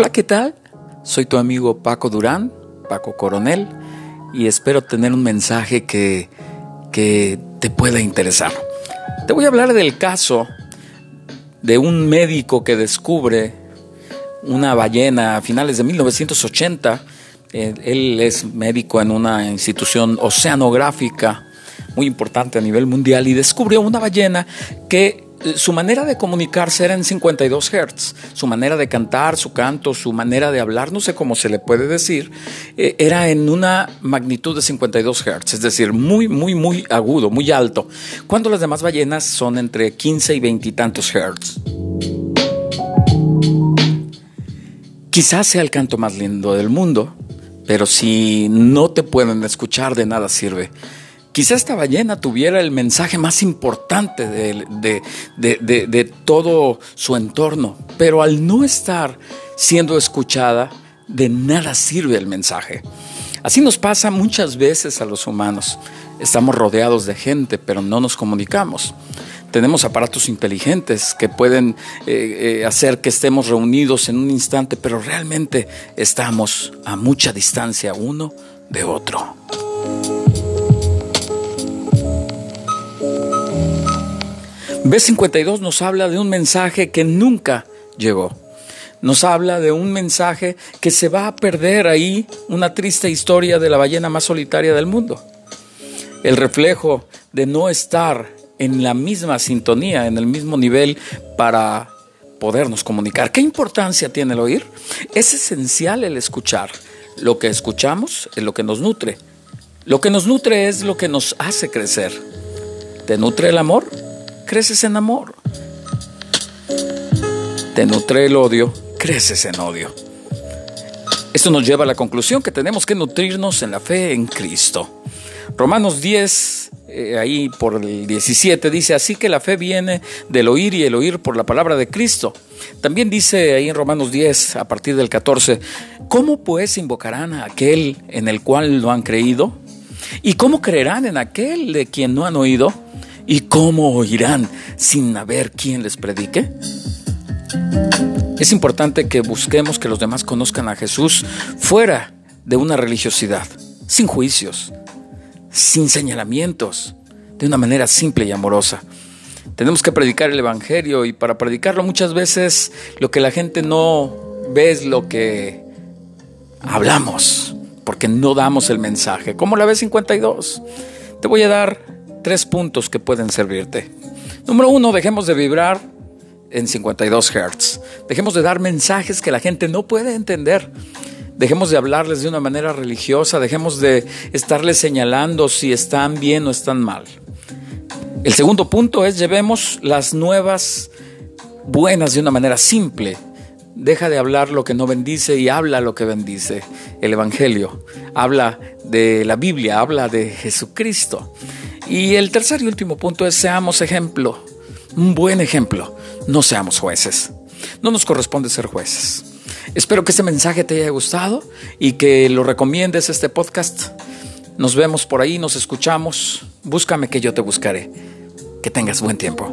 Hola, ¿qué tal? Soy tu amigo Paco Durán, Paco Coronel, y espero tener un mensaje que, que te pueda interesar. Te voy a hablar del caso de un médico que descubre una ballena a finales de 1980. Eh, él es médico en una institución oceanográfica muy importante a nivel mundial y descubrió una ballena que su manera de comunicarse era en 52 Hz, su manera de cantar, su canto, su manera de hablar, no sé cómo se le puede decir, eh, era en una magnitud de 52 Hz, es decir, muy, muy, muy agudo, muy alto, cuando las demás ballenas son entre 15 y 20 y tantos Hz. Quizás sea el canto más lindo del mundo, pero si no te pueden escuchar de nada sirve. Quizá esta ballena tuviera el mensaje más importante de, de, todo su entorno, pero al no estar siendo escuchada, de nada sirve el mensaje. Así nos pasa muchas veces a los humanos. Estamos rodeados de gente, pero no nos comunicamos. Tenemos aparatos inteligentes que pueden eh, eh, hacer que estemos reunidos en un instante, pero realmente estamos a mucha distancia uno de otro. B52 nos habla de un mensaje que nunca llegó. Nos habla de un mensaje que se va a perder ahí, una triste historia de la ballena más solitaria del mundo. El reflejo de no estar en la misma sintonía, en el mismo nivel para podernos comunicar. ¿Qué importancia tiene el oír? Es esencial el escuchar. Lo que escuchamos es lo que nos nutre. Lo que nos nutre es lo que nos hace crecer. ¿Te nutre el amor? Creces en amor. Te nutre el odio, creces en odio. Esto nos lleva a la conclusión que tenemos que nutrirnos en la fe en Cristo. Romanos 10, eh, ahí por el 17, dice, así que la fe viene del oír y el oír por la palabra de Cristo. También dice ahí en Romanos 10, a partir del 14, ¿cómo pues invocarán a aquel en el cual no han creído? ¿Y cómo creerán en aquel de quien no han oído? ¿Y cómo oirán sin haber quien les predique? Es importante que busquemos que los demás conozcan a Jesús fuera de una religiosidad, sin juicios, sin señalamientos, de una manera simple y amorosa. Tenemos que predicar el Evangelio y para predicarlo muchas veces lo que la gente no ve es lo que hablamos, porque no damos el mensaje. Como la B52. Te voy a dar tres puntos que pueden servirte. Número uno, dejemos de vibrar en 52 Hz. Dejemos de dar mensajes que la gente no puede entender. Dejemos de hablarles de una manera religiosa, dejemos de estarles señalando si están bien o están mal. El segundo punto es llevemos las nuevas buenas de una manera simple. Deja de hablar lo que no bendice y habla lo que bendice. El Evangelio habla de la Biblia, habla de Jesucristo. Y el tercer y último punto es seamos ejemplo, un buen ejemplo, no seamos jueces. No nos corresponde ser jueces. Espero que este mensaje te haya gustado y que lo recomiendes este podcast. Nos vemos por ahí, nos escuchamos. Búscame que yo te buscaré. Que tengas buen tiempo.